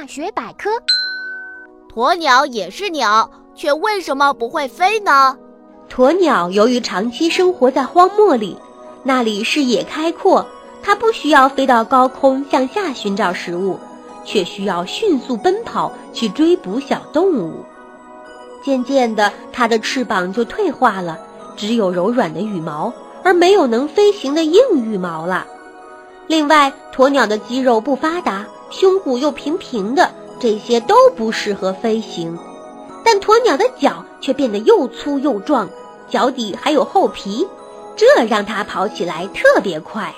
大学百科：鸵鸟也是鸟，却为什么不会飞呢？鸵鸟由于长期生活在荒漠里，那里视野开阔，它不需要飞到高空向下寻找食物，却需要迅速奔跑去追捕小动物。渐渐的，它的翅膀就退化了，只有柔软的羽毛，而没有能飞行的硬羽毛了。另外，鸵鸟的肌肉不发达，胸骨又平平的，这些都不适合飞行。但鸵鸟的脚却变得又粗又壮，脚底还有厚皮，这让它跑起来特别快。